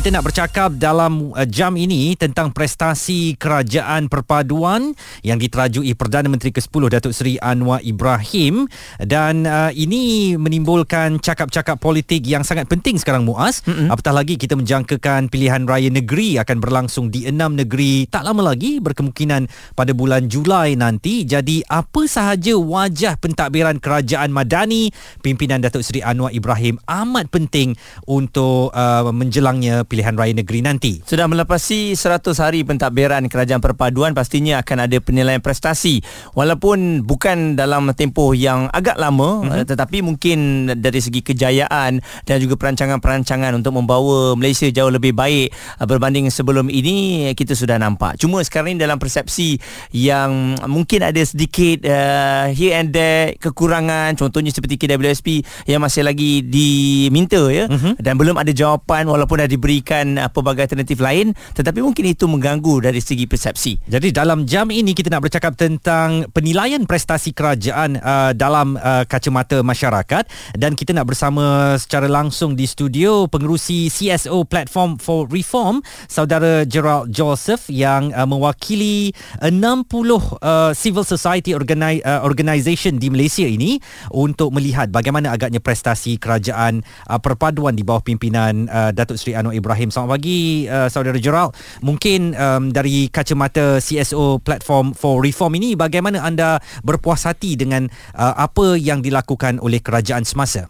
kita nak bercakap dalam uh, jam ini tentang prestasi kerajaan perpaduan yang diterajui Perdana Menteri ke-10 Datuk Seri Anwar Ibrahim dan uh, ini menimbulkan cakap-cakap politik yang sangat penting sekarang Muaz. Mm-hmm. Apatah lagi kita menjangkakan pilihan raya negeri akan berlangsung di enam negeri tak lama lagi berkemungkinan pada bulan Julai nanti. Jadi apa sahaja wajah pentadbiran kerajaan madani pimpinan Datuk Seri Anwar Ibrahim amat penting untuk uh, menjelangnya pilihan raya negeri nanti. Sudah melepasi 100 hari pentadbiran kerajaan perpaduan pastinya akan ada penilaian prestasi. Walaupun bukan dalam tempoh yang agak lama mm-hmm. tetapi mungkin dari segi kejayaan dan juga perancangan-perancangan untuk membawa Malaysia jauh lebih baik eh, berbanding sebelum ini kita sudah nampak. Cuma sekarang ini dalam persepsi yang mungkin ada sedikit uh, here and there kekurangan contohnya seperti KWSP yang masih lagi diminta ya mm-hmm. dan belum ada jawapan walaupun dah diberi memberikan uh, pelbagai alternatif lain tetapi mungkin itu mengganggu dari segi persepsi. Jadi dalam jam ini kita nak bercakap tentang penilaian prestasi kerajaan uh, dalam uh, kacamata masyarakat dan kita nak bersama secara langsung di studio pengerusi CSO Platform for Reform saudara Gerald Joseph yang uh, mewakili 60 uh, civil society organi- uh, organisation di Malaysia ini untuk melihat bagaimana agaknya prestasi kerajaan uh, perpaduan di bawah pimpinan uh, Datuk Seri Anwar Ibrahim. Selamat pagi uh, saudara Gerald. Mungkin um, dari kacamata CSO platform for reform ini bagaimana anda berpuas hati dengan uh, apa yang dilakukan oleh kerajaan semasa?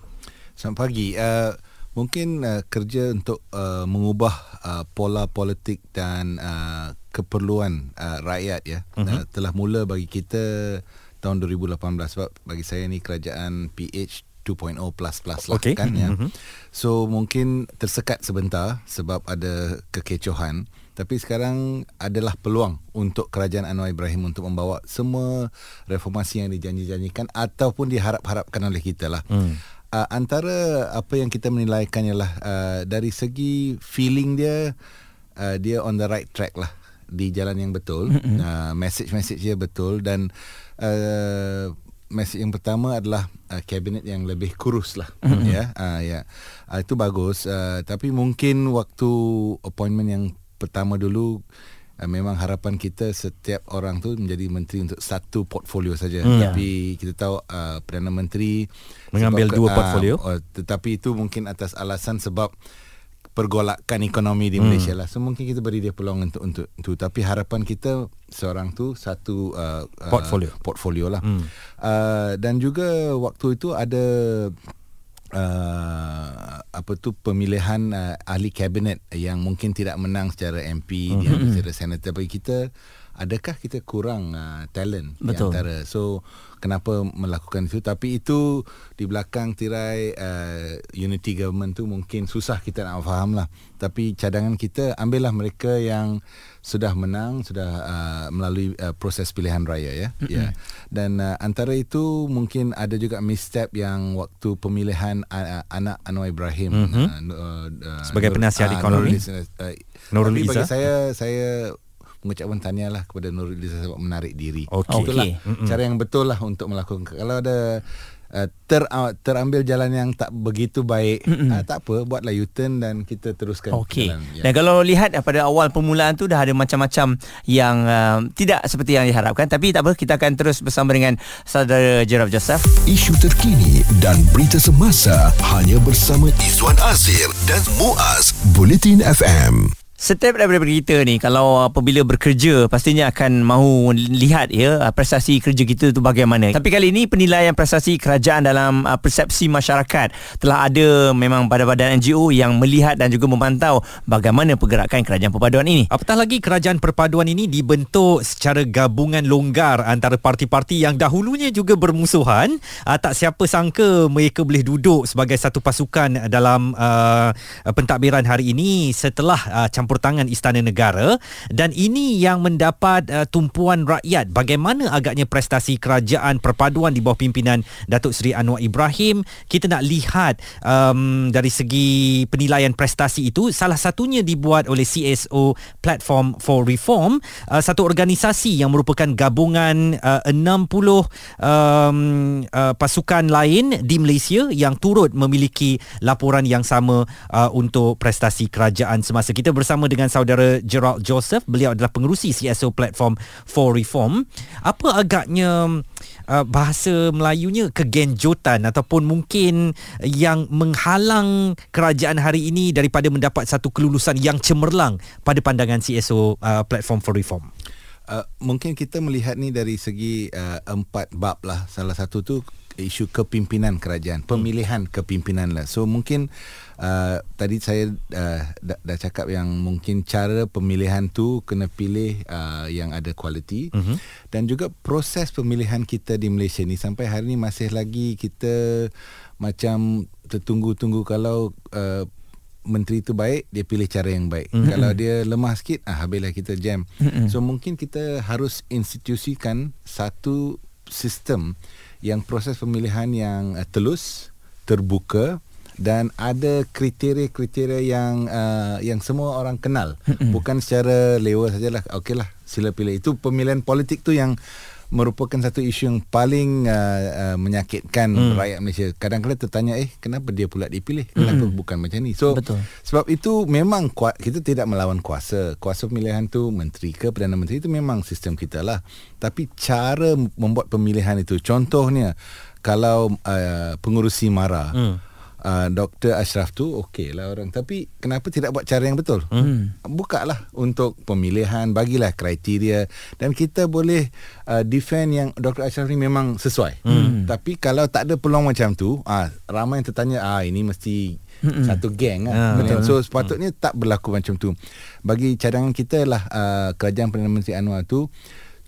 Selamat pagi. Uh, mungkin uh, kerja untuk uh, mengubah uh, pola politik dan uh, keperluan uh, rakyat ya uh-huh. uh, telah mula bagi kita tahun 2018 sebab bagi saya ni kerajaan PH 2.0 plus plus lah okay. kan ya. Mm-hmm. So mungkin tersekat sebentar sebab ada kekecohan tapi sekarang adalah peluang untuk kerajaan Anwar Ibrahim untuk membawa semua reformasi yang dijanji-janjikan ataupun diharap-harapkan oleh kita lah. Mm. Uh, antara apa yang kita menilaikan ialah uh, dari segi feeling dia uh, dia on the right track lah di jalan yang betul. Mm-hmm. Uh, message-message dia betul dan uh, mesej yang pertama adalah uh, kabinet yang lebih kurus lah. Mm-hmm. ya uh, ya. Uh, itu bagus. Uh, tapi mungkin waktu appointment yang pertama dulu uh, memang harapan kita setiap orang tu menjadi menteri untuk satu portfolio saja. Mm. tapi kita tahu uh, perdana menteri mengambil sebab, dua uh, portfolio. uh, tetapi itu mungkin atas alasan sebab pergolakan ekonomi di hmm. Malaysia lah. So mungkin kita beri dia peluang untuk untuk itu. Tapi harapan kita seorang tu satu uh, uh portfolio uh, portfolio lah. Hmm. Uh, dan juga waktu itu ada uh, apa tu pemilihan uh, ahli kabinet yang mungkin tidak menang secara MP hmm. dia secara senator bagi kita adakah kita kurang uh, talent Betul. di antara? So kenapa melakukan itu? Tapi itu di belakang tirai uh, unity government tu mungkin susah kita nak faham lah tapi cadangan kita ambillah mereka yang sudah menang sudah uh, melalui uh, proses pilihan raya ya. Mm-hmm. ya. Dan uh, antara itu mungkin ada juga misstep yang waktu pemilihan uh, anak Anwar Ibrahim mm-hmm. uh, uh, sebagai penasihat uh, ekonomi. Nurul, uh, Nurul Iza bagi saya saya mengucapkan tahniah lah kepada Nurul Izzah sebab menarik diri. Okay. Itulah okay. cara yang betul lah untuk melakukan. Kalau ada uh, ter, uh, terambil jalan yang tak begitu baik, uh, tak apa, buatlah U-turn dan kita teruskan. Okay. Ya. Dan kalau lihat pada awal permulaan tu dah ada macam-macam yang uh, tidak seperti yang diharapkan. Tapi tak apa, kita akan terus bersama dengan saudara Gerald Joseph. Isu terkini dan berita semasa hanya bersama Izwan Azir dan Muaz Bulletin FM. Setiap daripada kita ni kalau apabila bekerja pastinya akan mahu lihat ya prestasi kerja kita tu bagaimana. Tapi kali ini penilaian prestasi kerajaan dalam uh, persepsi masyarakat telah ada memang badan-badan NGO yang melihat dan juga memantau bagaimana pergerakan kerajaan perpaduan ini. Apatah lagi kerajaan perpaduan ini dibentuk secara gabungan longgar antara parti-parti yang dahulunya juga bermusuhan. Uh, tak siapa sangka mereka boleh duduk sebagai satu pasukan dalam uh, pentadbiran hari ini setelah uh, campur tangan Istana Negara dan ini yang mendapat uh, tumpuan rakyat. Bagaimana agaknya prestasi kerajaan perpaduan di bawah pimpinan Datuk Seri Anwar Ibrahim? Kita nak lihat um, dari segi penilaian prestasi itu salah satunya dibuat oleh CSO Platform for Reform uh, satu organisasi yang merupakan gabungan uh, 60 um, uh, pasukan lain di Malaysia yang turut memiliki laporan yang sama uh, untuk prestasi kerajaan semasa. Kita bersama dengan saudara Gerald Joseph. Beliau adalah pengerusi CSO Platform for Reform. Apa agaknya uh, bahasa Melayunya? Kegenjotan ataupun mungkin yang menghalang kerajaan hari ini daripada mendapat satu kelulusan yang cemerlang pada pandangan CSO uh, Platform for Reform? Uh, mungkin kita melihat ni dari segi uh, empat bab lah. Salah satu tu isu kepimpinan kerajaan, pemilihan kepimpinan lah. So mungkin uh, tadi saya uh, dah, dah cakap yang mungkin cara pemilihan tu kena pilih uh, yang ada kualiti uh-huh. dan juga proses pemilihan kita di Malaysia ni sampai hari ni masih lagi kita macam tertunggu-tunggu kalau uh, menteri itu baik dia pilih cara yang baik mm-hmm. kalau dia lemah sikit ah habislah kita jam mm-hmm. so mungkin kita harus institusikan satu sistem yang proses pemilihan yang uh, telus terbuka dan ada kriteria-kriteria yang uh, yang semua orang kenal mm-hmm. bukan secara lewa sajalah okeylah sila pilih itu pemilihan politik tu yang merupakan satu isu yang paling uh, uh, menyakitkan hmm. rakyat Malaysia. Kadang-kadang tertanya eh kenapa dia pula dipilih? Kenapa hmm. bukan macam ni? So Betul. sebab itu memang kuat kita tidak melawan kuasa. Kuasa pemilihan tu menteri ke perdana menteri itu memang sistem kita lah. Tapi cara membuat pemilihan itu contohnya kalau uh, pengurusi marah hmm uh, Dr. Ashraf tu okey lah orang tapi kenapa tidak buat cara yang betul hmm. buka lah untuk pemilihan bagilah kriteria dan kita boleh uh, defend yang Dr. Ashraf ni memang sesuai hmm. tapi kalau tak ada peluang macam tu uh, ramai yang tertanya ah ini mesti Mm-mm. satu geng lah. Ha, betul. So sepatutnya mm. tak berlaku macam tu. Bagi cadangan kita lah uh, kerajaan Perdana Menteri Anwar tu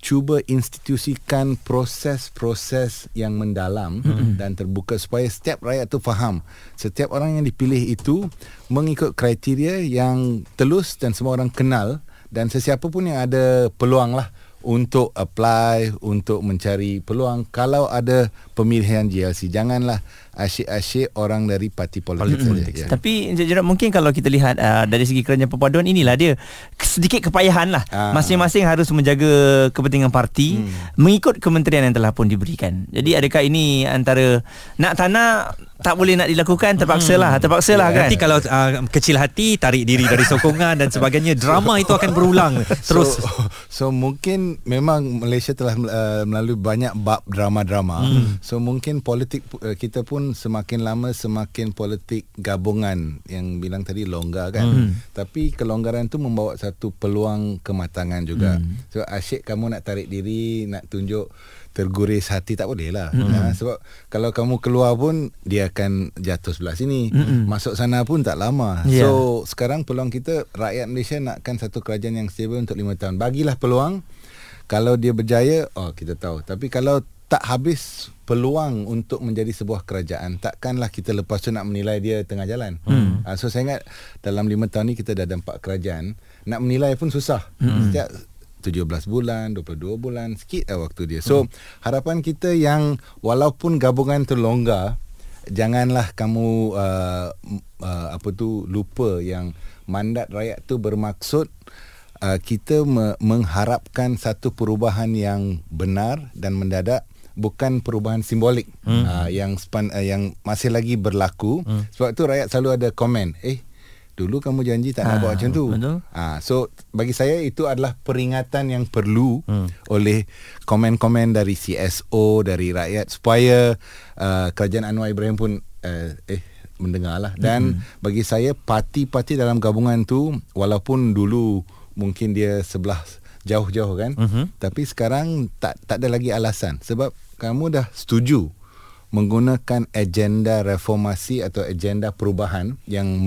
cuba institusikan proses-proses yang mendalam mm-hmm. dan terbuka supaya setiap rakyat tu faham. Setiap orang yang dipilih itu mengikut kriteria yang telus dan semua orang kenal dan sesiapa pun yang ada peluang lah untuk apply untuk mencari peluang. Kalau ada pemilihan GLC janganlah asyik-asyik orang dari parti politik saja ya. tapi Encik Jerat mungkin kalau kita lihat uh, dari segi kerajaan perpaduan inilah dia sedikit kepayahan lah uh. masing-masing harus menjaga kepentingan parti hmm. mengikut kementerian yang telah pun diberikan jadi adakah ini antara nak tak nak tak boleh nak dilakukan terpaksa lah hmm. terpaksa lah ya, kan nanti kalau uh, kecil hati tarik diri dari sokongan dan sebagainya drama itu akan berulang terus so, so mungkin memang Malaysia telah uh, melalui banyak bab drama-drama hmm. so mungkin politik uh, kita pun semakin lama semakin politik gabungan yang bilang tadi longgar kan hmm. tapi kelonggaran tu membawa satu peluang kematangan juga hmm. so asyik kamu nak tarik diri nak tunjuk terguris hati tak boleh lah mm-hmm. ha, sebab kalau kamu keluar pun dia akan jatuh sebelah sini mm-hmm. masuk sana pun tak lama yeah. so sekarang peluang kita rakyat Malaysia nakkan satu kerajaan yang stable untuk lima tahun bagilah peluang kalau dia berjaya oh kita tahu tapi kalau tak habis peluang untuk menjadi sebuah kerajaan takkanlah kita lepas tu nak menilai dia tengah jalan mm. ha, so saya ingat dalam lima tahun ni kita dah ada empat kerajaan nak menilai pun susah mm. setiap 17 bulan, 22 bulan, sikit lah waktu dia. So, hmm. harapan kita yang walaupun gabungan terlonggar, janganlah kamu uh, uh, apa tu lupa yang mandat rakyat tu bermaksud uh, kita me- mengharapkan satu perubahan yang benar dan mendadak bukan perubahan simbolik hmm. uh, yang span, uh, yang masih lagi berlaku hmm. sebab tu rakyat selalu ada komen eh Dulu kamu janji tak nak ha, buat macam tu. Betul. Ha, so bagi saya itu adalah peringatan yang perlu hmm. oleh komen-komen dari CSO dari rakyat supaya uh, kerajaan Anwar Ibrahim pun uh, eh mendengarlah dan hmm. bagi saya parti-parti dalam gabungan tu walaupun dulu mungkin dia sebelah jauh-jauh kan uh-huh. tapi sekarang tak tak ada lagi alasan sebab kamu dah setuju menggunakan agenda reformasi atau agenda perubahan yang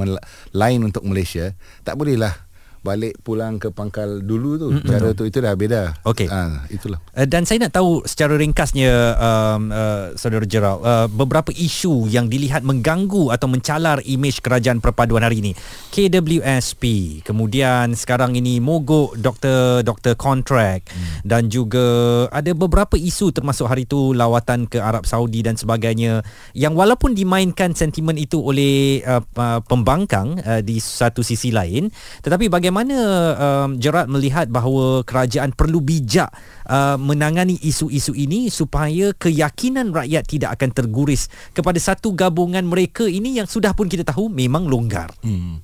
lain untuk Malaysia? Tak bolehlah balik pulang ke pangkal dulu tu mm-hmm. cara tu itu dah beda Okey. ha, itulah Uh, dan saya nak tahu secara ringkasnya um, uh, saudara Gerald uh, beberapa isu yang dilihat mengganggu atau mencalar imej kerajaan perpaduan hari ini KWSP kemudian sekarang ini mogok doktor doktor kontrak hmm. dan juga ada beberapa isu termasuk hari itu lawatan ke Arab Saudi dan sebagainya yang walaupun dimainkan sentimen itu oleh uh, uh, pembangkang uh, di satu sisi lain tetapi bagaimana um, Gerald melihat bahawa kerajaan perlu bijak uh, menangani isu-isu ini supaya keyakinan rakyat tidak akan terguris kepada satu gabungan mereka ini yang sudah pun kita tahu memang longgar. Hmm.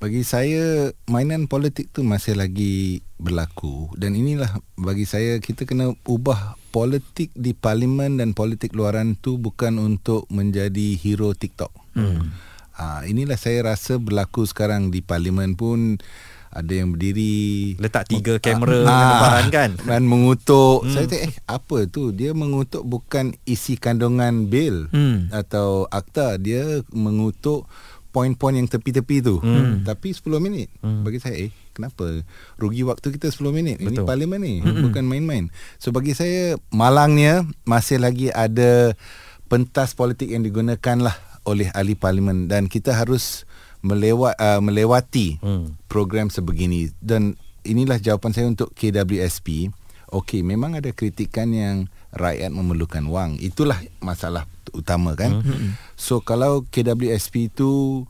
Bagi saya mainan politik tu masih lagi berlaku dan inilah bagi saya kita kena ubah politik di parlimen dan politik luaran tu bukan untuk menjadi hero TikTok. Hmm. Ha, inilah saya rasa berlaku sekarang di parlimen pun ada yang berdiri Letak tiga kamera Ah, depan kan? dan mengutuk hmm. saya tengok eh apa tu dia mengutuk bukan isi kandungan bil Hmm. atau akta dia mengutuk poin-poin yang tepi-tepi tu hmm. tapi 10 minit hmm. bagi saya eh kenapa rugi waktu kita 10 minit Betul. ini parlimen ni hmm. bukan main-main so bagi saya malangnya masih lagi ada pentas politik yang digunakan lah oleh ahli parlimen dan kita harus melewat uh, melewati Hmm. program sebegini. Dan inilah jawapan saya untuk KWSP okey memang ada kritikan yang rakyat memerlukan wang. Itulah masalah utama kan? Mm-hmm. so kalau KWSP itu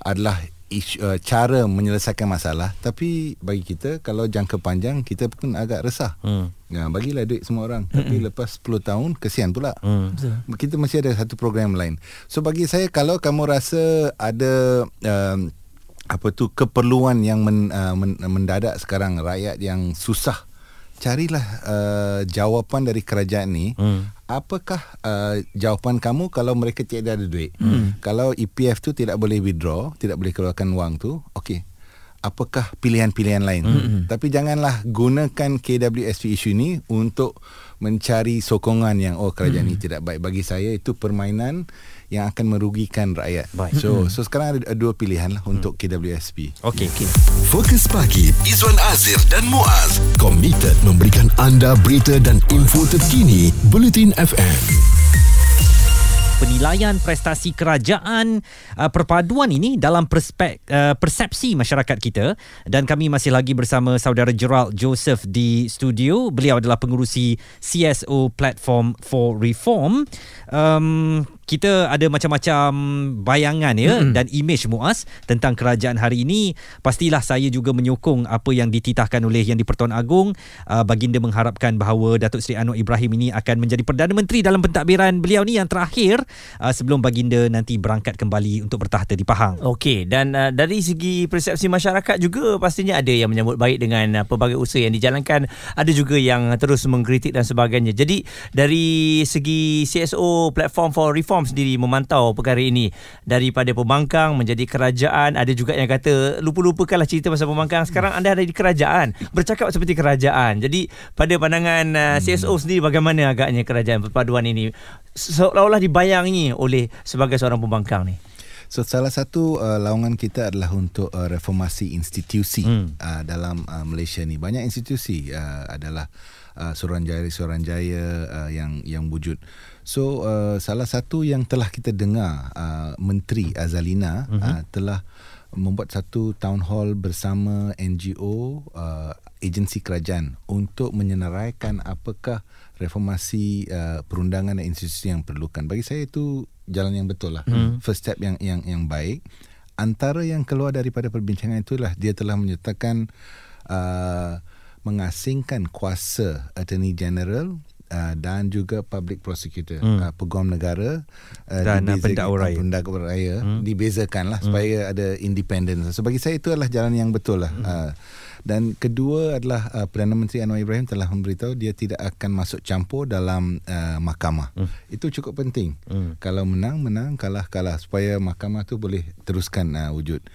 adalah isu, uh, cara menyelesaikan masalah tapi bagi kita kalau jangka panjang kita pun agak resah Hmm. Ya, bagilah duit semua orang tapi lepas 10 tahun kesian pula Hmm. kita mesti ada satu program lain. So bagi saya kalau kamu rasa ada um, apa tu keperluan yang men, uh, men, mendadak sekarang rakyat yang susah carilah uh, jawapan dari kerajaan ni Hmm. apakah uh, jawapan kamu kalau mereka tiada ada duit hmm. kalau EPF tu tidak boleh withdraw tidak boleh keluarkan wang tu okey apakah pilihan-pilihan lain hmm. tapi janganlah gunakan KWSP isu ni untuk mencari sokongan yang oh kerajaan hmm. ni tidak baik bagi saya itu permainan yang akan merugikan rakyat Baik. so so sekarang ada dua pilihan lah untuk KWSP Okey. Okay. Fokus pagi Izwan Azir dan Muaz komited memberikan anda berita dan info terkini Bulletin FM. penilaian prestasi kerajaan uh, perpaduan ini dalam perspek, uh, persepsi masyarakat kita dan kami masih lagi bersama saudara Gerald Joseph di studio beliau adalah pengurusi CSO Platform for Reform um, kita ada macam-macam bayangan ya mm-hmm. dan imej muas tentang kerajaan hari ini. Pastilah saya juga menyokong apa yang dititahkan oleh Yang di-Pertuan Agong uh, baginda mengharapkan bahawa Datuk Seri Anwar Ibrahim ini akan menjadi Perdana Menteri dalam pentadbiran beliau ni yang terakhir uh, sebelum baginda nanti berangkat kembali untuk bertahta di Pahang. Okey dan uh, dari segi persepsi masyarakat juga pastinya ada yang menyambut baik dengan uh, pelbagai usaha yang dijalankan. Ada juga yang terus mengkritik dan sebagainya. Jadi dari segi CSO Platform for Reform sendiri memantau perkara ini daripada pembangkang menjadi kerajaan ada juga yang kata lupa-lupakanlah cerita pasal pembangkang sekarang anda ada di kerajaan bercakap seperti kerajaan jadi pada pandangan uh, CSO sendiri bagaimana agaknya kerajaan perpaduan ini seolah-olah dibayangi oleh sebagai seorang pembangkang ni So salah satu uh, lawangan kita adalah untuk uh, reformasi institusi hmm. uh, dalam uh, Malaysia ni. Banyak institusi uh, adalah uh, Suruhanjaya-Suruhanjaya uh, yang yang wujud. So uh, salah satu yang telah kita dengar uh, Menteri Azalina hmm. uh, telah membuat satu town hall bersama NGO uh, agensi kerajaan untuk menyenaraikan apakah reformasi uh, perundangan dan institusi yang perlukan. Bagi saya itu jalan yang betul lah. Hmm. First step yang yang yang baik. Antara yang keluar daripada perbincangan itulah dia telah menyertakan uh, mengasingkan kuasa Attorney General Uh, dan juga public prosecutor hmm. uh, peguam negara uh, Dan, pendakwa raya. pendakwa raya hmm. dibezakan lah hmm. supaya ada independen so bagi saya itu adalah jalan yang betul lah hmm. uh, dan kedua adalah uh, Perdana Menteri Anwar Ibrahim telah memberitahu dia tidak akan masuk campur dalam uh, mahkamah. Hmm. Itu cukup penting. Hmm. Kalau menang menang, kalah kalah supaya mahkamah tu boleh teruskan uh, wujud.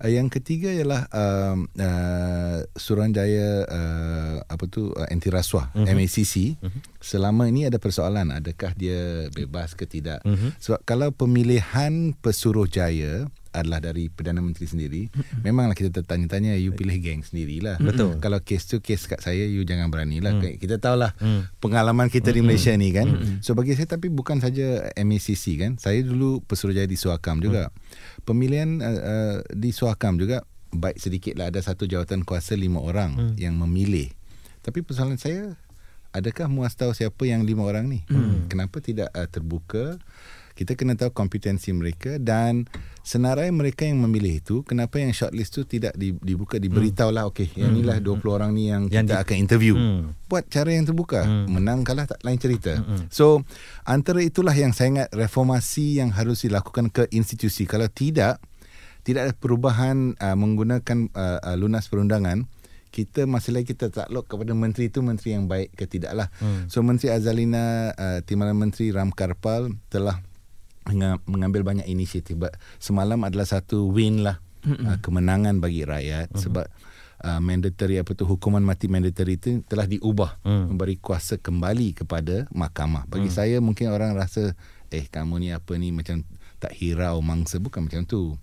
Uh, yang ketiga ialah uh, uh, Suruhanjaya uh, apa tu uh, anti rasuah mm-hmm. MACC. Mm-hmm. Selama ini ada persoalan adakah dia bebas ke tidak. Mm-hmm. Sebab kalau pemilihan Pesuruhjaya adalah dari Perdana Menteri sendiri memanglah kita tertanya-tanya you pilih geng sendirilah Betul. kalau kes tu kes kat saya you jangan beranilah mm. kita tahulah mm. pengalaman kita di Malaysia ni kan mm. so bagi saya tapi bukan saja MACC kan saya dulu pesuruhjaya di Suakam juga mm. pemilihan uh, uh, di Suakam juga baik sedikitlah ada satu jawatan kuasa lima orang mm. yang memilih tapi persoalan saya adakah muas tahu siapa yang lima orang ni mm. kenapa tidak uh, terbuka kita kena tahu kompetensi mereka dan senarai mereka yang memilih itu kenapa yang shortlist tu tidak dibuka diberitahu lah okey yang inilah 20 orang ni yang, yang kita di, akan interview hmm. buat cara yang terbuka hmm. menang kalah tak lain cerita hmm. so antara itulah yang saya ingat reformasi yang harus dilakukan ke institusi kalau tidak tidak ada perubahan uh, menggunakan uh, uh, lunas perundangan kita masih lagi kita takluk kepada menteri itu menteri yang baik ke tidaklah hmm. so menteri Azalina uh, timbalan menteri Ram Karpal telah mengambil banyak inisiatif semalam adalah satu win lah uh, kemenangan bagi rakyat mm-hmm. sebab uh, mandatory apa tu hukuman mati mandatory itu telah diubah mm. memberi kuasa kembali kepada mahkamah bagi mm. saya mungkin orang rasa eh kamu ni apa ni macam tak hirau mangsa bukan macam tu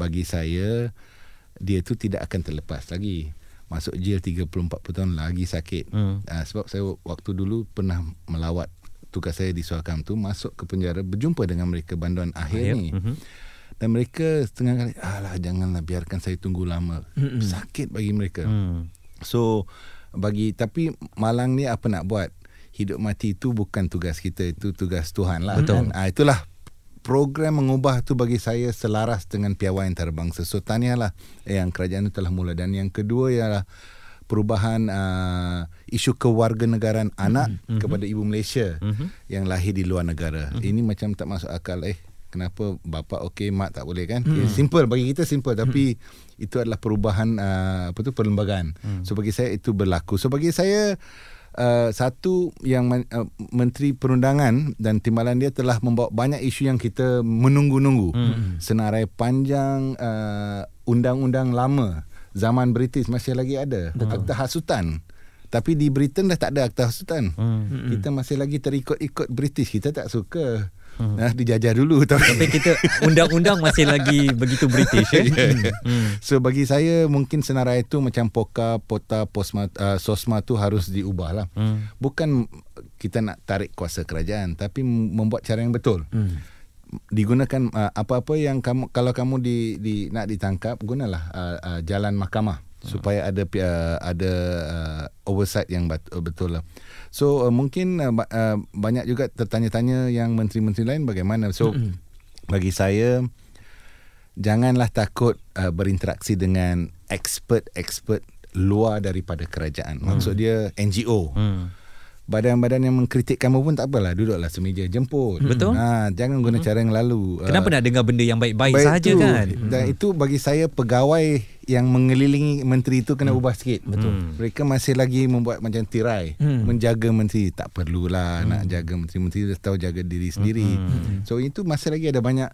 bagi saya dia tu tidak akan terlepas lagi masuk jail 30 40 tahun lagi sakit mm. uh, sebab saya waktu dulu pernah melawat tugas saya di Suakam tu masuk ke penjara berjumpa dengan mereka banduan akhir, akhir. ni. Mm-hmm. Dan mereka setengah kali alah janganlah biarkan saya tunggu lama. Mm-hmm. Sakit bagi mereka. Mm. So bagi tapi malang ni apa nak buat? Hidup mati itu bukan tugas kita itu tugas Tuhan lah. Betul. Dan, ah, itulah program mengubah tu bagi saya selaras dengan piawai antarabangsa. So tahniahlah yang kerajaan itu telah mula dan yang kedua ialah perubahan uh, isu kewarganegaraan mm-hmm. anak mm-hmm. kepada ibu Malaysia mm-hmm. yang lahir di luar negara. Mm-hmm. Ini macam tak masuk akal eh. Kenapa bapa okey mak tak boleh kan? Mm-hmm. Simple bagi kita simple tapi mm-hmm. itu adalah perubahan uh, apa tu perlembagaan. Mm-hmm. So bagi saya itu berlaku. So bagi saya Uh, satu yang men, uh, menteri perundangan dan timbalan dia telah membawa banyak isu yang kita menunggu-nunggu mm-hmm. senarai panjang uh, undang-undang lama zaman British masih lagi ada Betul. akta hasutan tapi di Britain dah tak ada akta hasutan hmm. kita masih lagi terikut-ikut British kita tak suka Hmm. Nah, dijajah dulu tapi, tapi kita undang-undang masih lagi begitu British eh? yeah. hmm. so bagi saya mungkin senarai itu macam poka pota posma uh, sosma tu harus diubah lah hmm. bukan kita nak tarik kuasa kerajaan tapi membuat cara yang betul hmm digunakan uh, apa-apa yang kamu kalau kamu di, di nak ditangkap gunalah uh, uh, jalan mahkamah hmm. supaya ada uh, ada uh, oversight yang bat, uh, betul lah. So uh, mungkin uh, uh, banyak juga tertanya-tanya yang menteri-menteri lain bagaimana. So hmm. bagi saya janganlah takut uh, berinteraksi dengan expert-expert luar daripada kerajaan. Maksud hmm. dia NGO. Hmm badan-badan yang mengkritik kamu pun tak apalah duduklah semeja jemput betul ha jangan guna hmm. cara yang lalu kenapa uh, nak dengar benda yang baik-baik baik saja kan dan hmm. itu bagi saya pegawai yang mengelilingi menteri itu kena hmm. ubah sikit betul hmm. mereka masih lagi membuat macam tirai hmm. menjaga menteri tak perlulah hmm. nak jaga menteri-menteri dah tahu jaga diri sendiri hmm. hmm. so itu masih lagi ada banyak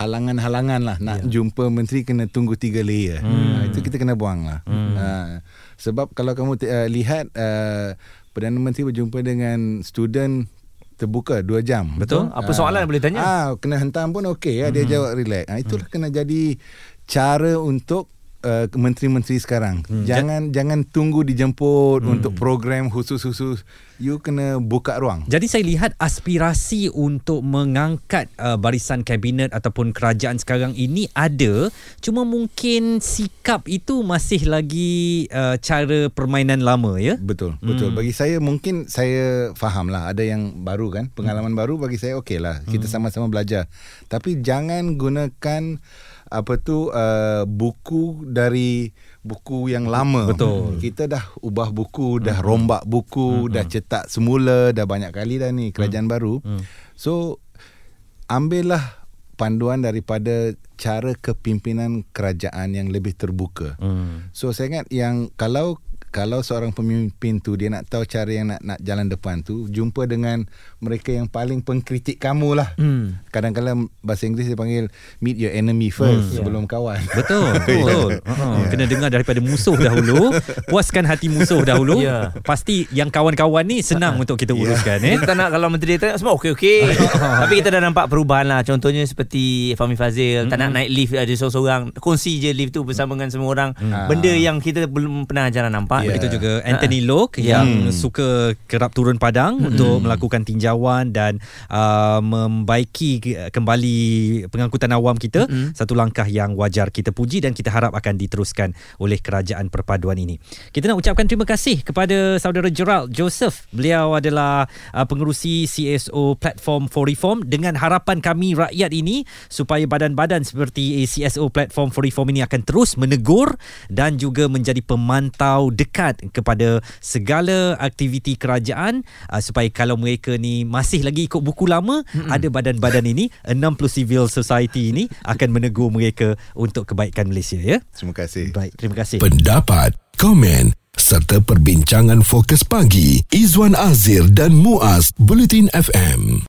halangan-halangan lah nak yeah. jumpa menteri kena tunggu tiga layer hmm. ha, itu kita kena buang lah hmm. ha, sebab kalau kamu uh, lihat uh, Perdana Menteri berjumpa dengan student terbuka 2 jam. Betul. Apa soalan uh, boleh tanya? Ah, kena hentam pun okey ya, dia mm-hmm. jawab relax. Ah, itulah mm. kena jadi cara untuk uh, menteri-menteri sekarang. Hmm. Jangan jangan tunggu dijemput hmm. untuk program khusus-khusus. You kena buka ruang. Jadi saya lihat aspirasi untuk mengangkat uh, barisan kabinet ataupun kerajaan sekarang ini ada, cuma mungkin sikap itu masih lagi uh, cara permainan lama ya. Betul, betul. Hmm. Bagi saya mungkin saya fahamlah ada yang baru kan, pengalaman hmm. baru bagi saya okeylah. Kita hmm. sama-sama belajar. Tapi jangan gunakan apa tu uh, buku dari buku yang lama. Betul. Kita dah ubah buku, dah hmm. rombak buku, hmm. dah cetak semula, dah banyak kali dah ni kerajaan hmm. baru. Hmm. So ambillah panduan daripada cara kepimpinan kerajaan yang lebih terbuka. Hmm. So saya ingat yang kalau kalau seorang pemimpin tu dia nak tahu cara yang nak nak jalan depan tu jumpa dengan mereka yang paling pengkritik kamu lah Hmm. kadang-kadang bahasa Inggeris dia panggil meet your enemy first Hmm. sebelum kawan Betul, betul. Uh-huh. Kena dengar daripada musuh dahulu, puaskan hati musuh dahulu. Ya. Pasti yang kawan-kawan ni senang untuk kita uruskan eh. Kita tak nak kalau menteri tanya semua okey-okey. Tapi kita dah nampak perubahan lah. Contohnya seperti Fahmi Fazil tak nak naik lift ada seorang-seorang. Kongsi je lift tu bersama dengan semua orang. Benda yang kita belum pernah jarang nampak. Ya. Begitu juga Anthony Lok Ya. yang suka kerap turun padang untuk melakukan tinjauan dan uh, membaiki ke- kembali pengangkutan awam kita satu langkah yang wajar kita puji dan kita harap akan diteruskan oleh kerajaan perpaduan ini. Kita nak ucapkan terima kasih kepada saudara Gerald Joseph. Beliau adalah uh, pengerusi CSO Platform for Reform dengan harapan kami rakyat ini supaya badan-badan seperti CSO Platform for Reform ini akan terus menegur dan juga menjadi pemantau dekat kepada segala aktiviti kerajaan uh, supaya kalau mereka ni masih lagi ikut buku lama mm-hmm. ada badan-badan ini 60 civil society ini akan menegur mereka untuk kebaikan Malaysia ya. terima kasih Baik, terima kasih. Pendapat, komen serta perbincangan fokus pagi Izwan Azir dan Muaz Bulletin FM.